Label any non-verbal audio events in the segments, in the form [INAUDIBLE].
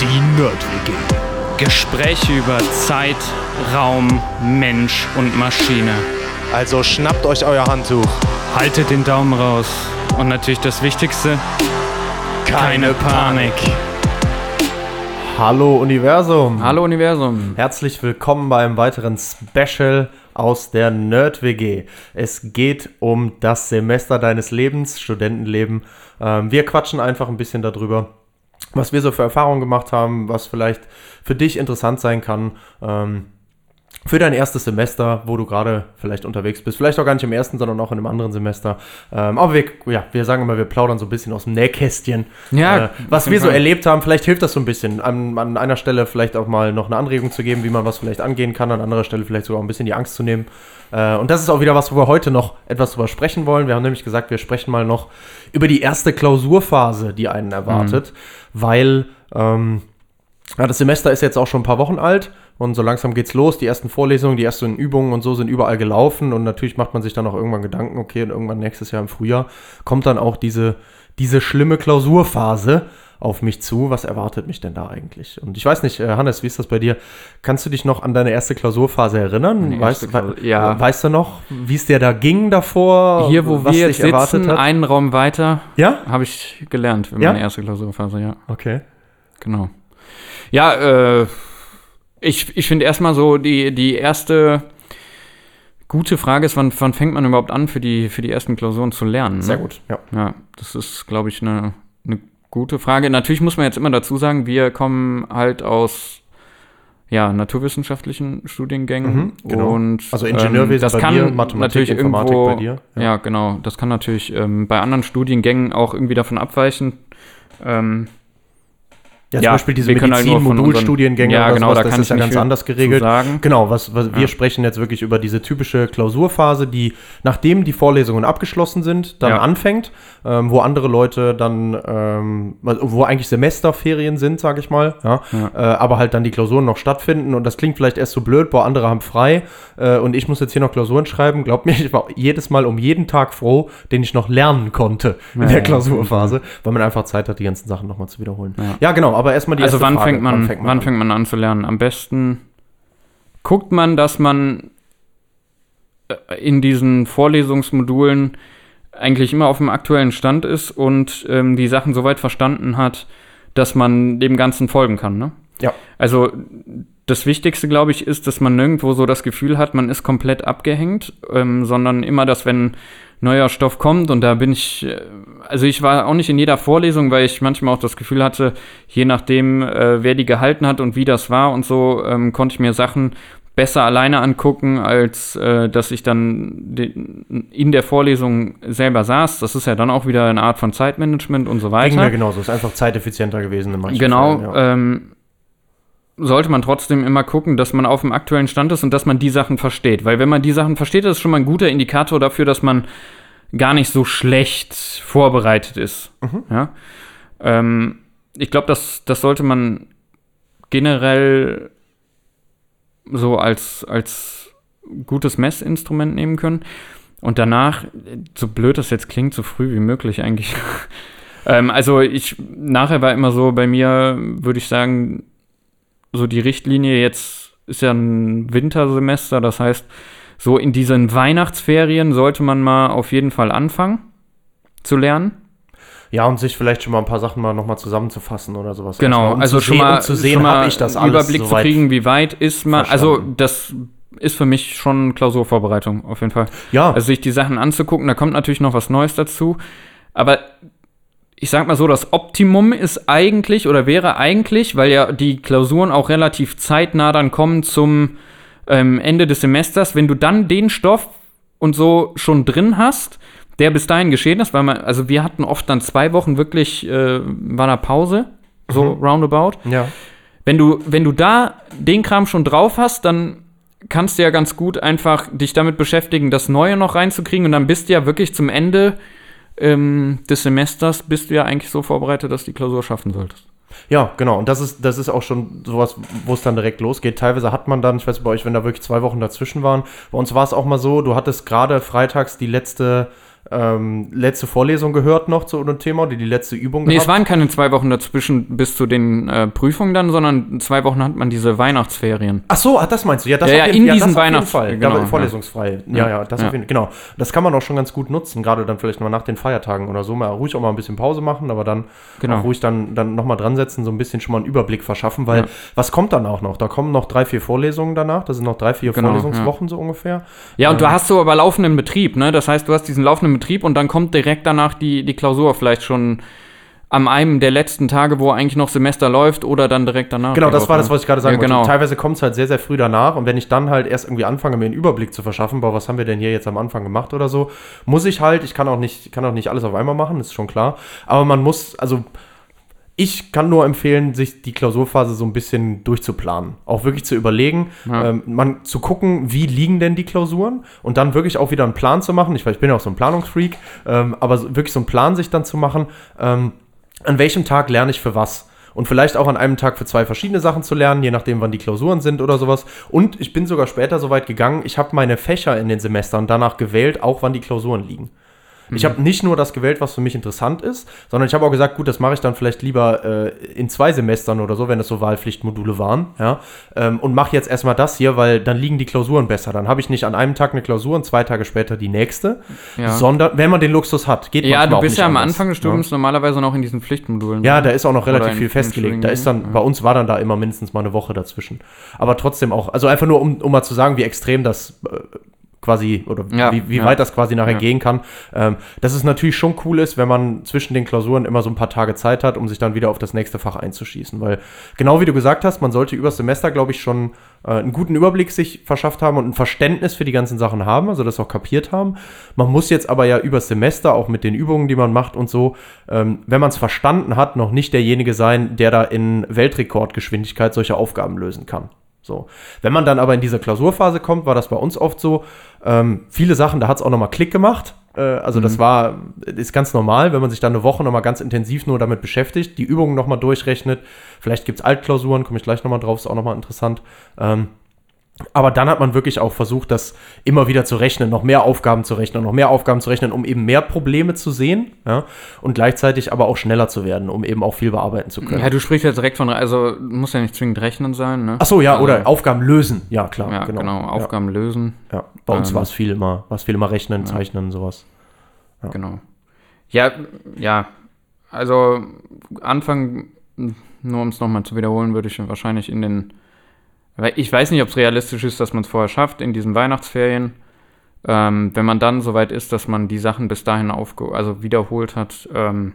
Die Nerd-WG. Gespräche über Zeit, Raum, Mensch und Maschine. Also schnappt euch euer Handtuch. Haltet den Daumen raus. Und natürlich das Wichtigste, keine Panik. Hallo Universum. Hallo Universum. Herzlich willkommen bei einem weiteren Special aus der Nerd WG. Es geht um das Semester deines Lebens, Studentenleben. Ähm, wir quatschen einfach ein bisschen darüber, was wir so für Erfahrungen gemacht haben, was vielleicht für dich interessant sein kann. Für dein erstes Semester, wo du gerade vielleicht unterwegs bist. Vielleicht auch gar nicht im ersten, sondern auch in einem anderen Semester. Ähm, aber wir, ja, wir sagen immer, wir plaudern so ein bisschen aus dem Nähkästchen. Ja, äh, was wir so erlebt haben. Vielleicht hilft das so ein bisschen. An, an einer Stelle vielleicht auch mal noch eine Anregung zu geben, wie man was vielleicht angehen kann. An anderer Stelle vielleicht sogar ein bisschen die Angst zu nehmen. Äh, und das ist auch wieder was, wo wir heute noch etwas drüber sprechen wollen. Wir haben nämlich gesagt, wir sprechen mal noch über die erste Klausurphase, die einen erwartet. Weil ähm, ja, das Semester ist jetzt auch schon ein paar Wochen alt und so langsam geht's los. Die ersten Vorlesungen, die ersten Übungen und so sind überall gelaufen und natürlich macht man sich dann auch irgendwann Gedanken, okay, und irgendwann nächstes Jahr im Frühjahr kommt dann auch diese, diese schlimme Klausurphase auf mich zu. Was erwartet mich denn da eigentlich? Und ich weiß nicht, äh, Hannes, wie ist das bei dir? Kannst du dich noch an deine erste Klausurphase erinnern? Weißt, Klausur- ja. weißt du noch, wie es dir da ging davor? Hier, wo wir jetzt sitzen, einen Raum weiter, Ja? habe ich gelernt für Ja? meine erste Klausurphase, ja. Okay. Genau. Ja, äh, ich, ich finde erstmal so, die, die erste gute Frage ist, wann, wann fängt man überhaupt an, für die, für die ersten Klausuren zu lernen? Ne? Sehr gut, ja. Ja, das ist, glaube ich, eine, eine gute Frage. Natürlich muss man jetzt immer dazu sagen, wir kommen halt aus ja, naturwissenschaftlichen Studiengängen Mhm, genau. und Also Ingenieurwesen das bei kann dir, Mathematik, natürlich Informatik irgendwo, bei dir, Ja. ja. genau. Das kann natürlich ähm, bei anderen Studiengängen auch irgendwie davon abweichen. Ähm, Ja, zum Ja, Beispiel diese wir halt Medizin-Modulstudiengänge Ja, oder genau, sowas, da das ist ja ganz anders geregelt. Genau, was, was wir Ja. sprechen jetzt wirklich über diese typische Klausurphase, die nachdem die Vorlesungen abgeschlossen sind, dann Ja. anfängt, ähm, wo andere Leute dann, ähm, wo eigentlich Semesterferien sind, sage ich mal, ja. Äh, aber halt dann die Klausuren noch stattfinden und das klingt vielleicht erst so blöd, boah, andere haben frei äh, und ich muss jetzt hier noch Klausuren schreiben. Glaubt mir, [LAUGHS] ich war jedes Mal um jeden Tag froh, den ich noch lernen konnte in der Klausurphase, weil man einfach Zeit hat, die ganzen Sachen nochmal zu wiederholen. Ja, genau, aber erstmal die also erste wann Frage. fängt man, wann fängt man, an zu lernen? Am besten guckt man, dass man äh, in diesen Vorlesungsmodulen eigentlich immer auf dem aktuellen Stand ist und ähm, die Sachen soweit verstanden hat, dass man dem Ganzen folgen kann. Ne? Ja. Also das Wichtigste, glaube ich, ist, dass man nirgendwo so das Gefühl hat, man ist komplett abgehängt, ähm, sondern immer, dass wenn neuer Stoff kommt und da bin ich, äh, also ich war auch nicht in jeder Vorlesung, weil ich manchmal auch das Gefühl hatte, je nachdem, äh, wer die gehalten hat und wie das war und so, ähm, konnte ich mir Sachen besser alleine angucken, als äh, dass ich dann in der Vorlesung selber saß. Das ist ja dann auch wieder eine Art von Zeitmanagement und so Ging weiter. mir genauso, ist einfach zeiteffizienter gewesen in manchen Genau, Fällen, ja. ähm, sollte man trotzdem immer gucken, dass man auf dem aktuellen Stand ist und dass man die Sachen versteht. Weil wenn man die Sachen versteht, das ist schon mal ein guter Indikator dafür, dass man gar nicht so schlecht vorbereitet ist. Mhm. Ja? Ähm, ich glaube, das, das sollte man generell so als, als gutes Messinstrument nehmen können. Und danach, so blöd das jetzt klingt, so früh wie möglich eigentlich. [LAUGHS] ähm, also ich, nachher war immer so, bei mir würde ich sagen, so die Richtlinie jetzt ist ja ein Wintersemester, das heißt, so in diesen Weihnachtsferien sollte man mal auf jeden Fall anfangen zu lernen. ja, und sich vielleicht schon mal ein paar Sachen mal nochmal zusammenzufassen oder sowas. Genau, Erstmal, um also schon sehen, mal, um zu sehen, schon mal ich das einen alles Überblick zu kriegen, wie weit ist man. Also verstanden. das ist für mich schon Klausurvorbereitung auf jeden Fall. Ja, Also sich die Sachen anzugucken, da kommt natürlich noch was Neues dazu. Aber ich sag mal so, das Optimum ist eigentlich oder wäre eigentlich, weil ja die Klausuren auch relativ zeitnah dann kommen zum ähm, Ende des Semesters, wenn du dann den Stoff und so schon drin hast, der bis dahin geschehen ist, weil man, also wir hatten oft dann zwei Wochen wirklich, äh, war da Pause, so roundabout. ja. Wenn du, wenn du da den Kram schon drauf hast, dann kannst du ja ganz gut einfach dich damit beschäftigen, das Neue noch reinzukriegen und dann bist du ja wirklich zum Ende ähm, des Semesters bist du ja eigentlich so vorbereitet, dass du die Klausur schaffen solltest. Ja, genau. Und das ist, das ist auch schon sowas, wo es dann direkt losgeht. Teilweise hat man dann, ich weiß bei euch, wenn da wirklich zwei Wochen dazwischen waren, bei uns war es auch mal so, du hattest gerade freitags die letzte ähm, letzte Vorlesung gehört noch zu einem Thema, die die letzte Übung Nee, es waren keine zwei Wochen dazwischen bis zu den äh, Prüfungen dann, sondern zwei Wochen hat man diese Weihnachtsferien. Ach so, ah, das meinst du? Ja, das Ja, ja, jeden- in das diesen auf jeden Weihnachts- Fall. genau, ja. vorlesungsfrei. Ja, ja, das Ja. auf jeden Genau. Das kann man auch schon ganz gut nutzen, gerade dann vielleicht mal nach den Feiertagen oder so. Mal ruhig auch mal ein bisschen Pause machen, aber dann Genau. ruhig dann, dann nochmal dran setzen, so ein bisschen schon mal einen Überblick verschaffen, weil Ja. was kommt dann auch noch? Da kommen noch drei, vier Vorlesungen danach. Das sind noch drei, vier Genau, Vorlesungswochen so ungefähr. Ja, und du hast so aber laufenden Betrieb, ne? Das heißt, du hast diesen laufenden Betrieb und dann kommt direkt danach die, die Klausur vielleicht schon am einem der letzten Tage, wo eigentlich noch Semester läuft oder dann direkt danach. Genau, das war das, was ich gerade sagen ja, wollte. genau. Teilweise kommt es halt sehr, sehr früh danach und wenn ich dann halt erst irgendwie anfange, mir einen Überblick zu verschaffen, boah, was haben wir denn hier jetzt am Anfang gemacht oder so, muss ich halt, ich kann auch nicht, kann auch nicht alles auf einmal machen, ist schon klar, aber man muss, also ich kann nur empfehlen, sich die Klausurphase so ein bisschen durchzuplanen. Auch wirklich zu überlegen, Ja. ähm, man zu gucken, wie liegen denn die Klausuren und dann wirklich auch wieder einen Plan zu machen. Ich, weiß, ich bin ja auch so ein Planungsfreak, ähm, aber wirklich so einen Plan sich dann zu machen, ähm, an welchem Tag lerne ich für was. Und vielleicht auch an einem Tag für zwei verschiedene Sachen zu lernen, je nachdem, wann die Klausuren sind oder sowas. Und ich bin sogar später so weit gegangen, ich habe meine Fächer in den Semestern danach gewählt, auch wann die Klausuren liegen. Ich habe nicht nur das gewählt, was für mich interessant ist, sondern ich habe auch gesagt, gut, das mache ich dann vielleicht lieber äh, in zwei Semestern oder so, wenn es so Wahlpflichtmodule waren, ja, ähm, und mache jetzt erstmal das hier, weil dann liegen die Klausuren besser. Dann habe ich nicht an einem Tag eine Klausur und zwei Tage später die nächste, Ja. sondern wenn man den Luxus hat, geht Ja, du bist ja am anders, Anfang des ne? Studiums normalerweise noch in diesen Pflichtmodulen. Ja, da ist auch noch relativ viel festgelegt. Da ist dann, Studiengängen, bei uns war dann da immer mindestens mal eine Woche dazwischen. Aber trotzdem auch, also einfach nur, um, um mal zu sagen, wie extrem das äh, quasi, oder Ja, wie, wie ja. weit das quasi nachher Ja. gehen kann. Ähm, dass es natürlich schon cool ist, wenn man zwischen den Klausuren immer so ein paar Tage Zeit hat, um sich dann wieder auf das nächste Fach einzuschießen. Weil, genau wie du gesagt hast, man sollte übers Semester, glaube ich, schon äh, einen guten Überblick sich verschafft haben und ein Verständnis für die ganzen Sachen haben, also das auch kapiert haben. Man muss jetzt aber ja übers Semester, auch mit den Übungen, die man macht und so, ähm, wenn man es verstanden hat, noch nicht derjenige sein, der da in Weltrekordgeschwindigkeit solche Aufgaben lösen kann. So. Wenn man dann aber in diese Klausurphase kommt, war das bei uns oft so, ähm, viele Sachen, da hat es auch nochmal Klick gemacht. Äh, also das war, ist ganz normal, wenn man sich dann eine Woche nochmal ganz intensiv nur damit beschäftigt, die Übungen nochmal durchrechnet. Vielleicht gibt es Altklausuren, komme ich gleich nochmal drauf, ist auch nochmal interessant. Ähm, aber dann hat man wirklich auch versucht, das immer wieder zu rechnen, noch mehr Aufgaben zu rechnen, noch mehr Aufgaben zu rechnen, um eben mehr Probleme zu sehen ja, und gleichzeitig aber auch schneller zu werden, um eben auch viel bearbeiten zu können. Ja, du sprichst jetzt direkt von, also muss ja nicht zwingend rechnen sein, ne? Ach so, ja, Also, oder Aufgaben lösen. Ja, klar. Ja, genau, Aufgaben lösen, Ja, ja. Bei uns Ähm, war es viel immer, war es viel immer rechnen, zeichnen, sowas. genau. Ja, ja, also Anfang, nur um es nochmal zu wiederholen, würde ich wahrscheinlich in den, weil ich weiß nicht, ob es realistisch ist, dass man es vorher schafft, in diesen Weihnachtsferien. Ähm, wenn man dann soweit ist, dass man die Sachen bis dahin aufge also wiederholt hat, ähm,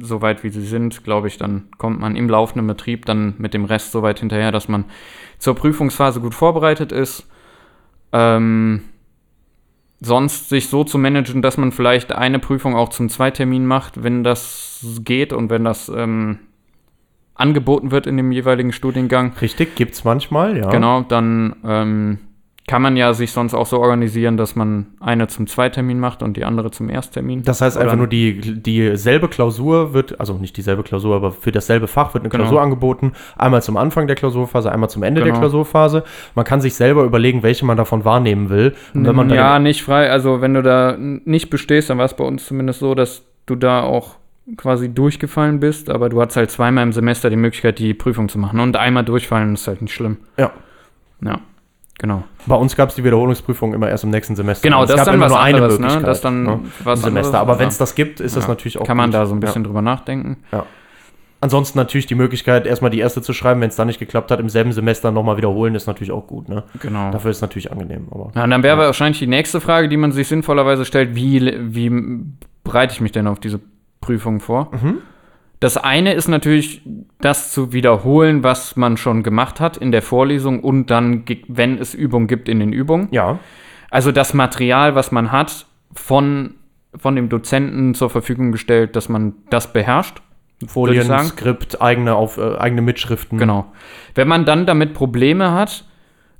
soweit wie sie sind, glaube ich, dann kommt man im laufenden Betrieb dann mit dem Rest so weit hinterher, dass man zur Prüfungsphase gut vorbereitet ist. Ähm, sonst sich so zu managen, dass man vielleicht eine Prüfung auch zum Zweitermin macht, wenn das geht und wenn das ähm, angeboten wird in dem jeweiligen Studiengang. Richtig, gibt's manchmal, ja. Genau, dann ähm, kann man ja sich sonst auch so organisieren, dass man eine zum Zweitermin macht und die andere zum Ersttermin. Das heißt Oder- einfach nur, die, dieselbe Klausur wird, also nicht dieselbe Klausur, aber für dasselbe Fach wird eine Genau. Klausur angeboten. Einmal zum Anfang der Klausurphase, einmal zum Ende der Genau. Klausurphase. Man kann sich selber überlegen, welche man davon wahrnehmen will. Und wenn man ja, nicht frei. Also wenn du da nicht bestehst, dann war es bei uns zumindest so, dass du da auch quasi durchgefallen bist, aber du hattest halt zweimal im Semester die Möglichkeit, die Prüfung zu machen. Und einmal durchfallen ist halt nicht schlimm. Ja. Ja, genau. Bei uns gab es die Wiederholungsprüfung immer erst im nächsten Semester. Genau, Es das gab ist dann immer nur eine anderes, ne? Möglichkeit, Das ist dann ne, was Semester. anderes, Aber wenn ja. es das gibt, ist das Ja. natürlich auch Kann man gut. da so ein Ja. bisschen drüber nachdenken. Ansonsten natürlich die Möglichkeit, erstmal die erste zu schreiben, wenn es dann nicht geklappt hat, im selben Semester nochmal wiederholen, ist natürlich auch gut. Ne? Genau. Dafür ist es natürlich angenehm. Aber Ja, und dann wäre wahrscheinlich die nächste Frage, die man sich sinnvollerweise stellt, wie, wie bereite ich mich denn auf diese Prüfung vor? Mhm. Das eine ist natürlich, das zu wiederholen, was man schon gemacht hat in der Vorlesung und dann, wenn es Übungen gibt, in den Übungen. ja, Also das Material, was man hat, von, von dem Dozenten zur Verfügung gestellt, dass man das beherrscht. Folien. Skript, eigene, auf, äh, eigene Mitschriften. Genau. Wenn man dann damit Probleme hat,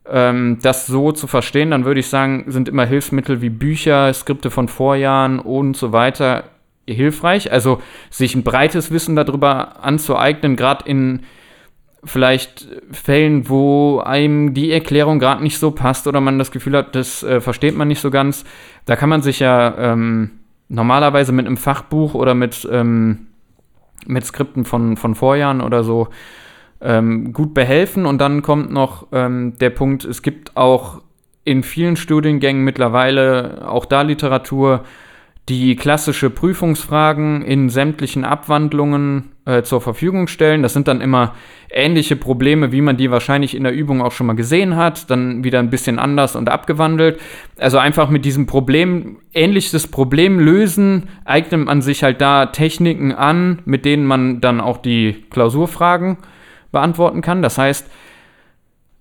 ähm, das so zu verstehen, dann würde ich sagen, sind immer Hilfsmittel wie Bücher, Skripte von Vorjahren und so weiter hilfreich. Also sich ein breites Wissen darüber anzueignen, gerade in vielleicht Fällen, wo einem die Erklärung gerade nicht so passt oder man das Gefühl hat, das äh, versteht man nicht so ganz. Da kann man sich ja ähm, normalerweise mit einem Fachbuch oder mit, ähm, mit Skripten von, von Vorjahren oder so ähm, gut behelfen. Und dann kommt noch ähm, der Punkt, es gibt auch in vielen Studiengängen mittlerweile auch da Literatur, die klassische Prüfungsfragen in sämtlichen Abwandlungen äh, zur Verfügung stellen. Das sind dann immer ähnliche Probleme, wie man die wahrscheinlich in der Übung auch schon mal gesehen hat, dann wieder ein bisschen anders und abgewandelt. Also einfach mit diesem Problem, ähnliches Problem lösen, eignet man sich halt da Techniken an, mit denen man dann auch die Klausurfragen beantworten kann. Das heißt,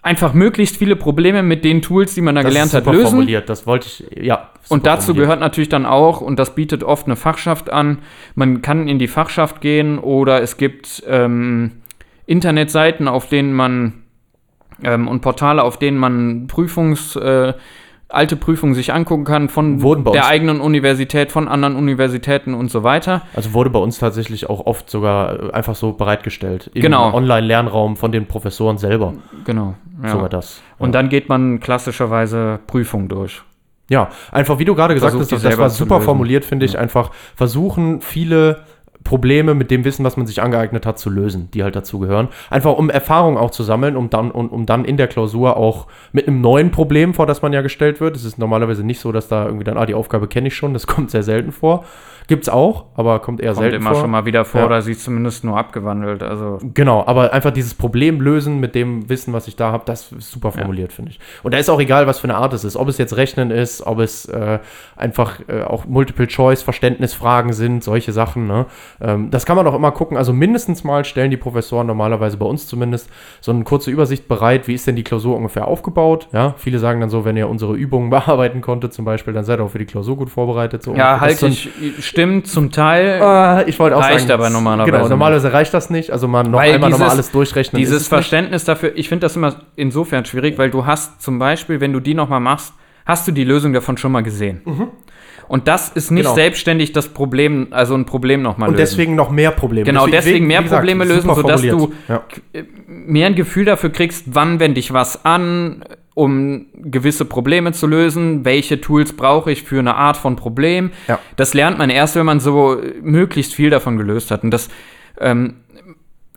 einfach möglichst viele Probleme mit den Tools, die man da Das gelernt hat, lösen. formuliert, das wollte ich, ja. Und dazu formuliert. gehört natürlich dann auch, und das bietet oft eine Fachschaft an, man kann in die Fachschaft gehen oder es gibt ähm, Internetseiten, auf denen man ähm, und Portale, auf denen man Prüfungs, äh, alte Prüfungen sich angucken kann von der eigenen Universität, von anderen Universitäten und so weiter. Also wurde bei uns tatsächlich auch oft sogar äh, einfach so bereitgestellt. Im Genau. Online-Lernraum von den Professoren selber. Genau. Ja. Sogar das. Und dann geht man klassischerweise Prüfung durch. Ja, einfach wie du gerade gesagt Versucht hast, das, war super formuliert, finde ich. Einfach versuchen, viele Probleme mit dem Wissen, was man sich angeeignet hat, zu lösen, die halt dazu gehören. Einfach um Erfahrung auch zu sammeln, um dann, um, um dann in der Klausur auch mit einem neuen Problem, vor das man ja gestellt wird. Es ist normalerweise nicht so, dass da irgendwie dann, ah, die Aufgabe kenne ich schon, das [LAUGHS] kommt sehr selten vor. Gibt's auch, aber kommt eher Kommt selten immer vor. schon mal wieder vor Ja. oder sie ist zumindest nur abgewandelt. Also Genau, aber einfach dieses Problem lösen mit dem Wissen, was ich da habe, das ist super formuliert, finde ich. Und da ist auch egal, was für eine Art es ist. Ob es jetzt Rechnen ist, ob es äh, einfach äh, auch Multiple-Choice-Verständnisfragen sind, solche Sachen. Ne? Ähm, das kann man auch immer gucken. Also mindestens mal stellen die Professoren normalerweise bei uns zumindest so eine kurze Übersicht bereit, wie ist denn die Klausur ungefähr aufgebaut. Ja, viele sagen dann so, wenn ihr unsere Übungen [LAUGHS] bearbeiten konntet zum Beispiel, dann seid ihr auch für die Klausur gut vorbereitet. So ja, halte ich, stimmt zum Teil. Ah, ich wollte auch Reicht sagen, aber normalerweise Genau, normalerweise reicht das nicht. Also man noch Weil einmal nochmal dieses- alles durchrechnen. Dieses es nicht. Verständnis dafür, ich finde das immer insofern schwierig, weil du hast zum Beispiel, wenn du die nochmal machst, hast du die Lösung davon schon mal gesehen. Und das ist nicht Genau. selbstständig das Problem, also ein Problem nochmal Und lösen. deswegen noch mehr Probleme. Genau, deswegen mehr gesagt, Probleme lösen, sodass du Ja. mehr ein Gefühl dafür kriegst, wann wende ich was an, um gewisse Probleme zu lösen, welche Tools brauche ich für eine Art von Problem. Ja. Das lernt man erst, wenn man so möglichst viel davon gelöst hat. Und das ähm,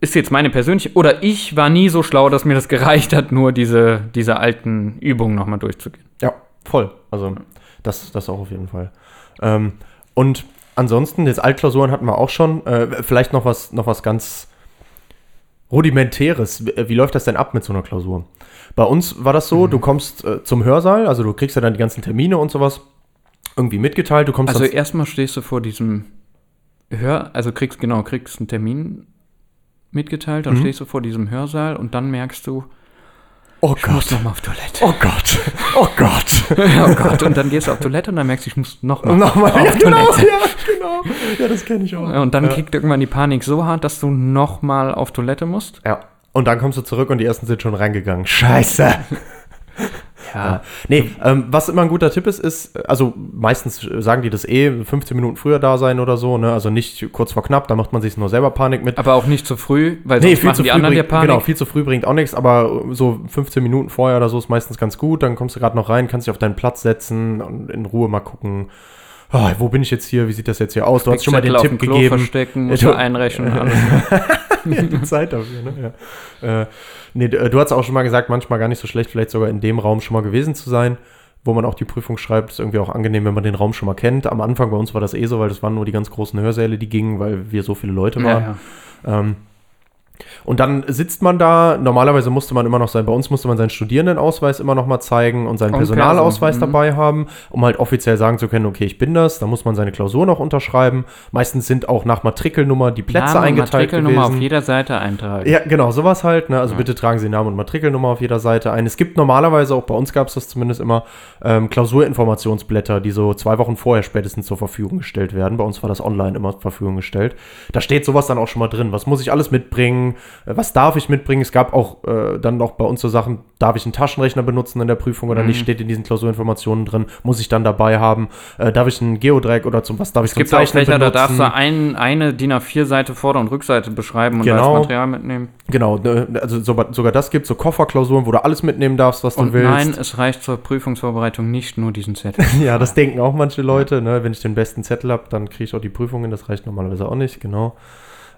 ist jetzt meine persönliche, oder ich war nie so schlau, dass mir das [LAUGHS] gereicht hat, nur diese, diese alten Übungen nochmal durchzugehen. ja, voll. Also das, das auch auf jeden Fall. Ähm, und ansonsten, jetzt Altklausuren hatten wir auch schon. Äh, vielleicht noch was, noch was ganz Rudimentäres. Wie, wie läuft das denn ab mit so einer Klausur? Bei uns war das Mhm. so, du kommst äh, zum Hörsaal, also du kriegst ja dann die ganzen Termine und sowas irgendwie mitgeteilt. Du kommst Also erstmal stehst du vor diesem Hör, also kriegst genau, kriegst einen Termin mitgeteilt, dann Mhm. stehst du vor diesem Hörsaal und dann merkst du, oh ich muss nochmal auf Toilette. oh Gott, oh Gott. [LAUGHS] oh Gott, und dann gehst du auf Toilette und dann merkst du, ich muss nochmal. Nochmal, auf ja, genau, Toilette. ja, genau. Ja, das kenne ich auch. Und dann ja. kickt irgendwann die Panik so hart, dass du nochmal auf Toilette musst. Ja. Und dann kommst du zurück und die ersten sind schon reingegangen. Scheiße. [LAUGHS] Ja. Nee, ähm, was immer ein guter Tipp ist, ist, also meistens sagen die das eh, 15 Minuten früher da sein oder so, ne? Also nicht kurz vor knapp, da macht man sich nur selber Panik mit. Aber auch nicht zu früh, weil sonst machen die anderen bringt, Panik. genau, viel zu früh bringt auch nichts, aber so 15 Minuten vorher oder so ist meistens ganz gut. Dann kommst du gerade noch rein, kannst dich auf deinen Platz setzen und in Ruhe mal gucken, ah, wo bin ich jetzt hier, wie sieht das jetzt hier aus? Du hast schon mal den Tipp dem Klo gegeben. verstecken, musst Ja, du einrechnen. [LAUGHS] ja, die Zeit dafür, ne? Ja. Äh, nee, du du hast auch schon mal gesagt, manchmal gar nicht so schlecht, vielleicht sogar in dem Raum schon mal gewesen zu sein, wo man auch die Prüfung schreibt. Ist irgendwie auch angenehm, wenn man den Raum schon mal kennt. Am Anfang bei uns war das eh so, weil das waren nur die ganz großen Hörsäle, die gingen, weil wir so viele Leute Ja, waren. ja. Ähm, und dann sitzt man da, normalerweise musste man immer noch sein, bei uns musste man seinen Studierendenausweis immer noch mal zeigen und seinen Und Personalausweis Perso, mhm. dabei haben, um halt offiziell sagen zu können, okay, ich bin das. Da muss man seine Klausur noch unterschreiben. Meistens sind auch nach Matrikelnummer die Plätze Name eingeteilt Matrikelnummer gewesen. auf jeder Seite eintragen. Ja, genau, sowas halt. Ne? Also Ja. bitte tragen Sie Namen und Matrikelnummer auf jeder Seite ein. Es gibt normalerweise, auch bei uns gab es das zumindest immer, ähm, Klausurinformationsblätter, die so zwei Wochen vorher spätestens zur Verfügung gestellt werden. Bei uns war das online immer zur Verfügung gestellt. Da steht sowas dann auch schon mal drin. Was muss ich alles mitbringen? Mitbringen, äh, was darf ich mitbringen. Es gab auch äh, dann noch bei uns so Sachen, darf ich einen Taschenrechner benutzen in der Prüfung oder Mhm. nicht, steht in diesen Klausurinformationen drin, muss ich dann dabei haben. Äh, darf ich einen Geodreieck oder zum, was darf ich Es gibt auch Zeichnen Fächer, da darfst benutzen? du ein, eine DIN A4-Seite Vorder- und Rückseite beschreiben und Genau. das Material mitnehmen. Genau, ne, also so, sogar das gibt so Kofferklausuren, wo du alles mitnehmen darfst, was Und du willst. nein, es reicht zur Prüfungsvorbereitung nicht nur diesen Zettel. [LAUGHS] Ja, das denken auch manche Leute. Ne? Wenn ich den besten Zettel habe, dann kriege ich auch die Prüfungen. Das reicht normalerweise auch nicht, genau.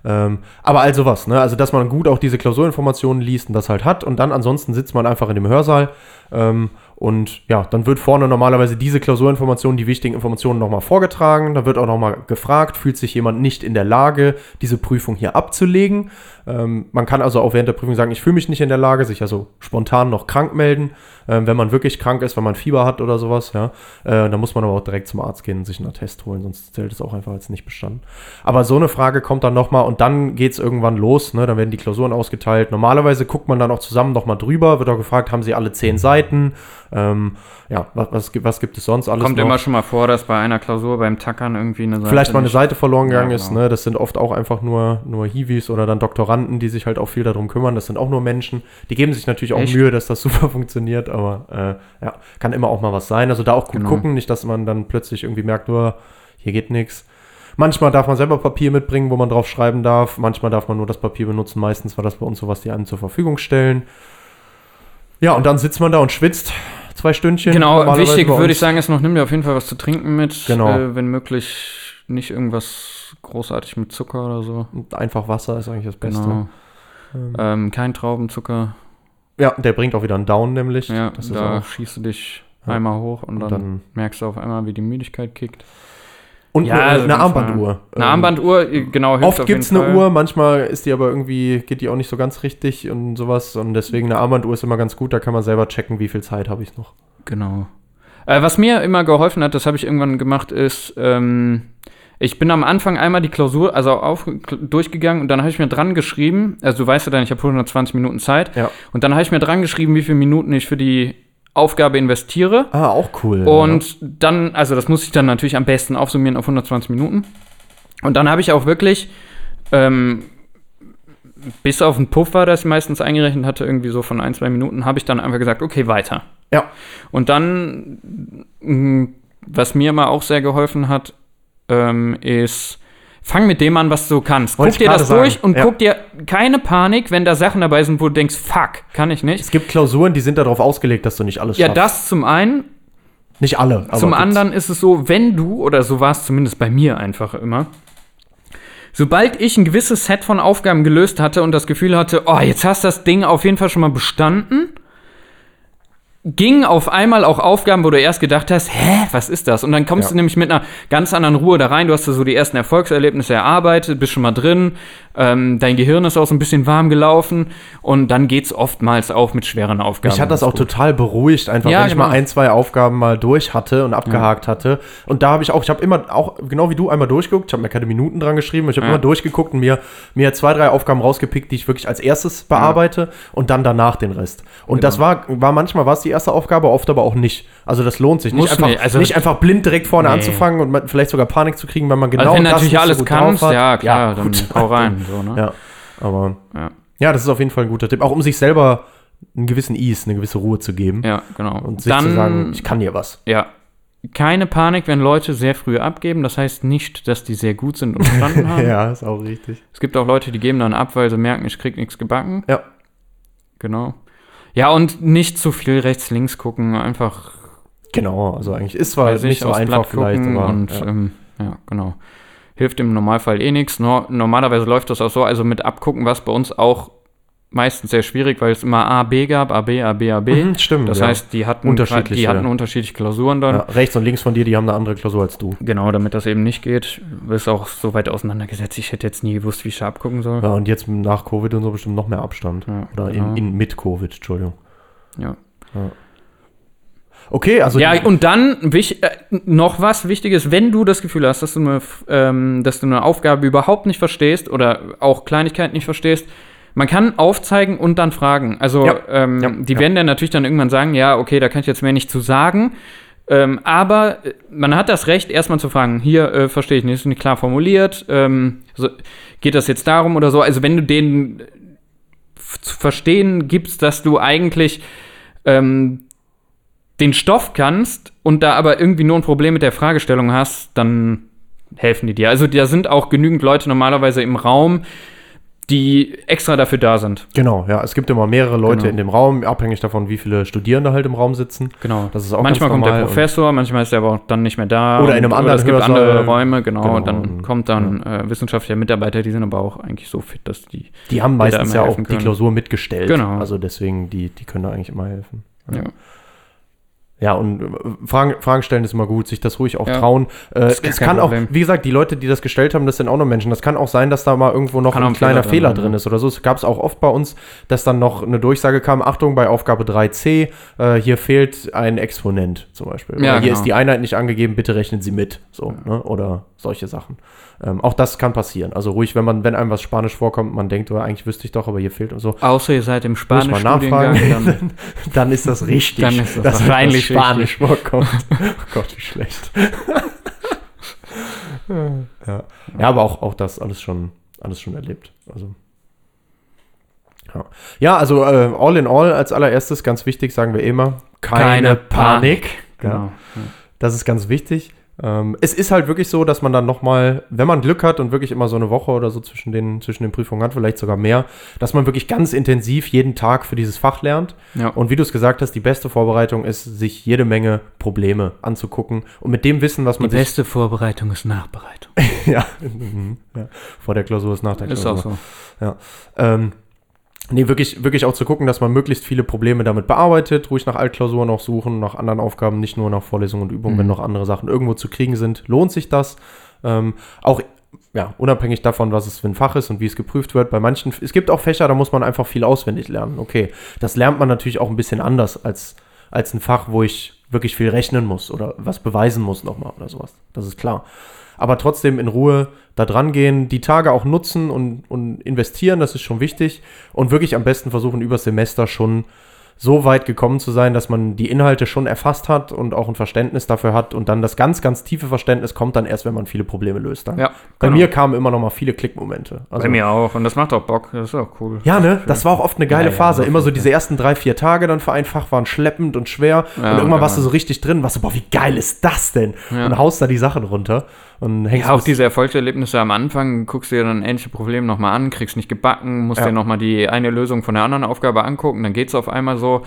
Ähm, aber also was, ne? Also, dass man gut auch diese Klausurinformationen liest und das halt hat. Und dann ansonsten sitzt man einfach in dem Hörsaal. Ähm, und ja, dann wird vorne normalerweise diese Klausurinformationen, die wichtigen Informationen nochmal vorgetragen. Da wird auch nochmal gefragt, fühlt sich jemand nicht in der Lage, diese Prüfung hier abzulegen. Ähm, man kann also auch während der Prüfung sagen, ich fühle mich nicht in der Lage, sich also spontan noch krank melden, ähm, wenn man wirklich krank ist, wenn man Fieber hat oder sowas, ja. Äh, dann muss man aber auch direkt zum Arzt gehen und sich einen Attest holen, sonst zählt es auch einfach als nicht bestanden. Aber so eine Frage kommt dann nochmal und dann geht es irgendwann los, ne? Dann werden die Klausuren ausgeteilt. Normalerweise guckt man dann auch zusammen nochmal drüber, wird auch gefragt, haben sie alle zehn Seiten? Ähm, ja, was, was, gibt- was gibt es sonst alles Kommt noch? immer schon mal vor, dass bei einer Klausur beim Tackern irgendwie eine Seite. Vielleicht mal eine Seite verloren gegangen Ja, ist, genau. ne? Das sind oft auch einfach nur, nur Hiwis oder dann Doktoranden, die sich halt auch viel darum kümmern. Das sind auch nur Menschen. Die geben sich natürlich auch Echt? Mühe, dass das [LAUGHS] super funktioniert, aber äh, ja, kann immer auch mal was sein. Also da auch gut Genau. gucken, nicht, dass man dann plötzlich irgendwie merkt, nur hier geht nichts. Manchmal darf man selber Papier mitbringen, wo man drauf schreiben darf. Manchmal darf man nur das Papier benutzen. Meistens war das bei uns so, was die einem zur Verfügung stellen. Ja, und dann sitzt man da und schwitzt zwei Stündchen. Genau, wichtig würde ich sagen, ist noch, nimm dir auf jeden Fall was zu trinken mit. Genau. Äh, wenn möglich, nicht irgendwas großartig mit Zucker oder so. Und Einfach Wasser ist eigentlich das Beste. Genau. Ähm, Ähm, kein Traubenzucker. Ja, der bringt auch wieder einen Down, nämlich. Ja, das ist da auch. schießt du dich Ja. einmal hoch und, Und dann, dann- merkst du auf einmal, wie die Müdigkeit kickt. Und Ja, eine, also eine Armbanduhr. Eine Ähm, Armbanduhr, äh, genau, hilft Oft gibt es eine. Uhr, manchmal ist die aber irgendwie, geht die auch nicht so ganz richtig und sowas. Und deswegen eine Armbanduhr ist immer ganz gut, da kann man selber checken, wie viel Zeit habe ich noch. Genau. Äh, was mir immer geholfen hat, das habe ich irgendwann gemacht, ist, ähm, ich bin am Anfang einmal die Klausur, also auf, durchgegangen und dann habe ich mir dran geschrieben, also du weißt ja dann, ich habe 120 Minuten Zeit Ja. und dann habe ich mir dran geschrieben, wie viele Minuten ich für die Aufgabe investiere. Ah, auch cool. Und dann, also das muss ich dann natürlich am besten aufsummieren auf 120 Minuten. Und dann habe ich auch wirklich, ähm, bis auf den Puffer, das ich meistens eingerechnet hatte, irgendwie so von ein, zwei Minuten, habe ich dann einfach gesagt, okay, weiter. Ja. Und dann, mh, was mir immer auch sehr geholfen hat, ähm, ist, fang mit dem an, was du kannst. Wollte guck dir das sagen, durch und ja. guck dir keine Panik, wenn da Sachen dabei sind, wo du denkst, fuck, kann ich nicht. Es gibt Klausuren, die sind darauf ausgelegt, dass du nicht alles Ja, schaffst. das zum einen. Nicht alle. aber Zum anderen ist es so, wenn du, oder so war es zumindest bei mir einfach immer, sobald ich ein gewisses Set von Aufgaben gelöst hatte und das Gefühl hatte, oh, jetzt hast du das Ding auf jeden Fall schon mal bestanden, gingen auf einmal auch Aufgaben, wo du erst gedacht hast, hä, was ist das? Und dann kommst Ja. du nämlich mit einer ganz anderen Ruhe da rein. Du hast so die ersten Erfolgserlebnisse erarbeitet, bist schon mal drin, ähm, dein Gehirn ist auch so ein bisschen warm gelaufen und dann geht's oftmals auch mit schweren Aufgaben. Mich hat das auch gut. total beruhigt, einfach, Ja, wenn ich genau. mal ein, zwei Aufgaben mal durch hatte und abgehakt hatte. Und da habe ich auch, ich habe immer auch, genau wie du, einmal durchgeguckt. Ich habe mir keine Minuten dran geschrieben. Ich habe Ja. immer durchgeguckt und mir, mir zwei, drei Aufgaben rausgepickt, die ich wirklich als erstes bearbeite und dann danach den Rest. Und Genau. das war, war manchmal war es die erste Aufgabe, oft aber auch nicht. Also das lohnt sich. Nicht einfach, nicht, also- nicht einfach blind direkt vorne Nee. anfangen und man- vielleicht sogar Panik zu kriegen, wenn man genau Also wenn das natürlich nicht so alles drauf kannst, ja klar, dann gut. hau rein. [LAUGHS] So, ne? Ja, aber Ja. ja, das ist auf jeden Fall ein guter Tipp. Auch um sich selber einen gewissen Ease, eine gewisse Ruhe zu geben. Ja, genau. Und sich zu sagen, ich kann hier was. ja, keine Panik, wenn Leute sehr früh abgeben. Das heißt nicht, dass die sehr gut sind und verstanden [LAUGHS] haben. ja, ist auch richtig. Es gibt auch Leute, die geben dann ab, weil sie merken, ich krieg nichts gebacken. Ja. Genau. Ja, und nicht zu viel rechts, links gucken, einfach Genau, also eigentlich ist zwar nicht so einfach Blatt vielleicht, aber und ja. ähm, ja, genau. Hilft im Normalfall eh nichts. Nor normalerweise läuft das auch so, also mit Abgucken war es bei uns auch meistens sehr schwierig, weil es immer A, B gab, A, B, A, B, A, B. Mhm, stimmt, Das ja. heißt, die hatten, Unterschiedliche. die hatten unterschiedliche Klausuren dann. ja, rechts und links von dir, die haben eine andere Klausur als du. Genau, damit das eben nicht geht, ist auch so weit auseinandergesetzt. Ich hätte jetzt nie gewusst, wie ich da abgucken soll. Ja, und jetzt nach Covid und so bestimmt noch mehr Abstand. Ja, Oder genau. in, in mit Covid, Entschuldigung. Ja. Okay, also ja, und dann wich, äh, noch was Wichtiges, wenn du das Gefühl hast, dass du, eine, ähm, dass du eine Aufgabe überhaupt nicht verstehst oder auch Kleinigkeiten nicht verstehst, man kann aufzeigen und dann fragen. Also Ja. ähm, Ja, die ja. werden dann natürlich dann irgendwann sagen, ja, okay, da kann ich jetzt mehr nicht zu sagen. Ähm, aber äh, man hat das Recht, erstmal zu fragen, hier äh, verstehe ich nicht, ist nicht klar formuliert, ähm, so, geht das jetzt darum oder so? Also wenn du denen f- zu verstehen gibst, dass du eigentlich ähm, den Stoff kannst und da aber irgendwie nur ein Problem mit der Fragestellung hast, dann helfen die dir. Also da sind auch genügend Leute normalerweise im Raum, die extra dafür da sind. Genau, ja. Es gibt immer mehrere Leute Genau. in dem Raum, abhängig davon, wie viele Studierende halt im Raum sitzen. Genau. Das ist auch manchmal kommt der Professor, manchmal ist er aber auch dann nicht mehr da. Oder in einem anderen es gibt andere Räume, genau. Genau, und dann und- kommt dann äh, wissenschaftliche Mitarbeiter, die sind aber auch eigentlich so fit, dass die. Die haben meistens ja auch die. Klausur mitgestellt. Genau. Also deswegen, die, die können da eigentlich immer helfen. Ja. Ja, und äh, Fragen, Fragen stellen ist immer gut, sich das ruhig auch Ja. trauen. Äh, es kann auch, wie gesagt, die Leute, die das gestellt haben, das sind auch nur Menschen. Das kann auch sein, dass da mal irgendwo noch Kann ein ein kleiner Fehler Fehler drin drin sein, ist oder so. Es gab es auch oft bei uns, dass dann noch eine Durchsage kam, Achtung, bei Aufgabe 3c, äh, hier fehlt ein Exponent zum Beispiel. Ja, hier genau. ist die Einheit nicht angegeben, bitte rechnen Sie mit. So, ne? Oder solche Sachen. Ähm, auch das kann passieren. Also ruhig, wenn man, wenn einem was Spanisch vorkommt, man denkt, oh, eigentlich wüsste ich doch, aber hier fehlt und so. Außer ihr seid im nachfragen. dann [LAUGHS] dann ist das [LAUGHS] richtig. Dann ist das das Spanisch [LAUGHS] vorkommt. oh Gott, wie schlecht. ja. ja, aber auch, auch das alles schon, alles schon erlebt. Also. Ja. ja, also äh, all in all als allererstes ganz wichtig, sagen wir immer, keine, Panik. Genau. Ja. Das ist ganz wichtig. Ähm, es ist halt wirklich so, dass man dann nochmal, wenn man Glück hat und wirklich immer so eine Woche oder so zwischen den, zwischen den Prüfungen hat, vielleicht sogar mehr, dass man wirklich ganz intensiv jeden Tag für dieses Fach lernt. Ja. Und wie du es gesagt hast, die beste Vorbereitung ist, sich jede Menge Probleme anzugucken und mit dem Wissen, was Die man sich beste Vorbereitung ist Nachbereitung. [LAUGHS] ja, mhm, ja, vor der Klausur ist nach der Ist Klausur. auch so. Ähm, nee, wirklich, wirklich auch zu gucken, dass man möglichst viele Probleme damit bearbeitet, ruhig nach Altklausuren auch suchen, nach anderen Aufgaben, nicht nur nach Vorlesungen und Übungen, Mhm. wenn noch andere Sachen irgendwo zu kriegen sind, lohnt sich das. Ähm, auch ja, unabhängig davon, was es für ein Fach ist und wie es geprüft wird. Bei manchen, es gibt auch Fächer, da muss man einfach viel auswendig lernen. Okay, das lernt man natürlich auch ein bisschen anders als, als ein Fach, wo ich wirklich viel rechnen muss oder was beweisen muss nochmal oder sowas. Das ist klar. Aber trotzdem in Ruhe da dran gehen, die Tage auch nutzen und, und investieren, das ist schon wichtig. Und wirklich am besten versuchen, übers Semester schon so weit gekommen zu sein, dass man die Inhalte schon erfasst hat und auch ein Verständnis dafür hat. Und dann das ganz, ganz tiefe Verständnis kommt dann erst, wenn man viele Probleme löst. Dann. Ja, Bei genau. mir kamen immer noch mal viele Klickmomente. Also, Bei mir auch. Und das macht auch Bock. Das ist auch cool. ja, ne? Das war auch oft eine geile Ja, ja, Phase. auf Immer so diese ersten drei, vier Tage dann für ein Fach waren schleppend und schwer. Ja, und irgendwann warst du genau. so richtig drin, warst du, boah, wie geil ist das denn? Ja. Und haust da die Sachen runter. Und hängst Ja, auch diese Erfolgserlebnisse am Anfang, guckst dir dann ähnliche Probleme nochmal an, kriegst nicht gebacken, musst Ja. dir nochmal die eine Lösung von der anderen Aufgabe angucken, dann geht's auf einmal so.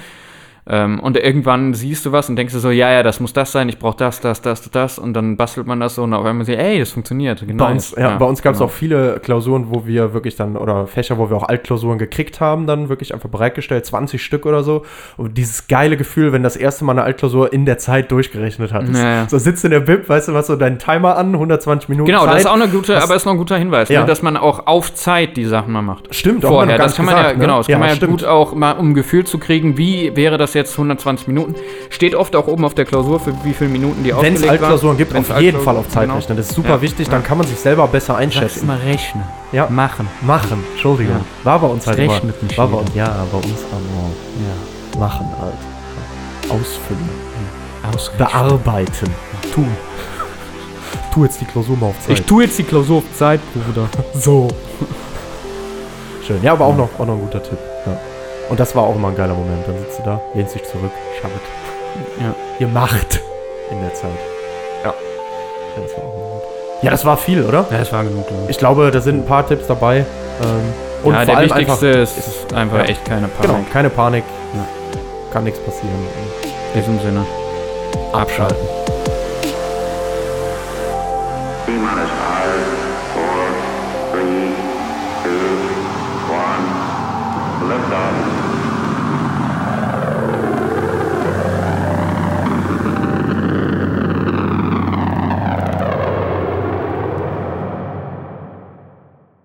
Ähm, und irgendwann siehst du was und denkst du so, ja, ja, das muss das sein, ich brauche das, das, das, das. Und dann bastelt man das so und auf einmal sieht, ey, das funktioniert. Genau. Bei uns, ja, bei uns gab es genau. auch viele Klausuren, wo wir wirklich dann, oder Fächer, wo wir auch Altklausuren gekriegt haben, dann wirklich einfach bereitgestellt, 20 Stück oder so. Und dieses geile Gefühl, wenn das erste Mal eine Altklausur in der Zeit durchgerechnet hat. Ja, ja. So sitzt in der Bib, weißt du was, so deinen Timer an, 120 Minuten Genau, Zeit. das ist auch eine gute, Das- aber ist noch ein guter Hinweis, Ja. ne, dass man auch auf Zeit die Sachen mal macht. Stimmt, auch Vorher, gar das kann man ja, ne? genau, das Ja, kann man ja stimmt. gut auch mal, um ein Gefühl zu kriegen, wie wäre das jetzt 120 Minuten. Steht oft auch oben auf der Klausur, für wie viele Minuten die Wenn es waren. Altklausuren gibt, Wenn's auf jeden Fall auf Zeit genau. rechnen. Das ist super Ja. wichtig, dann kann man sich selber besser einschätzen. mal rechnen. Ja. Machen. Machen, Entschuldigung. Ja. War bei uns halt immer. rechnet nicht War bei uns, ja, bei uns aber Ja. machen halt. Ausfüllen. Ausrechnen. Bearbeiten. Tun. [LAUGHS] Tu jetzt die Klausur mal auf Zeit. Ich tue jetzt die Klausur auf Zeit, Bruder. So. Schön. Ja, aber auch noch, auch noch ein guter Tipp. Ja. Und das war auch immer ein geiler Moment. Dann sitzt du da, lehnst dich zurück, schabbet. Ja. Ihr macht in der Zeit. Ja. Ja, das war auch immer gut. Ja, das war viel, oder? Ja, das war genug, glaube ich. Ich glaube, da sind ein paar Tipps dabei. Ähm, und ja, vor der allem wichtigste einfach, ist einfach ja. echt keine Panik. Genau, keine Panik. Ja. Kann nichts passieren. In diesem Sinne. Abschalten. T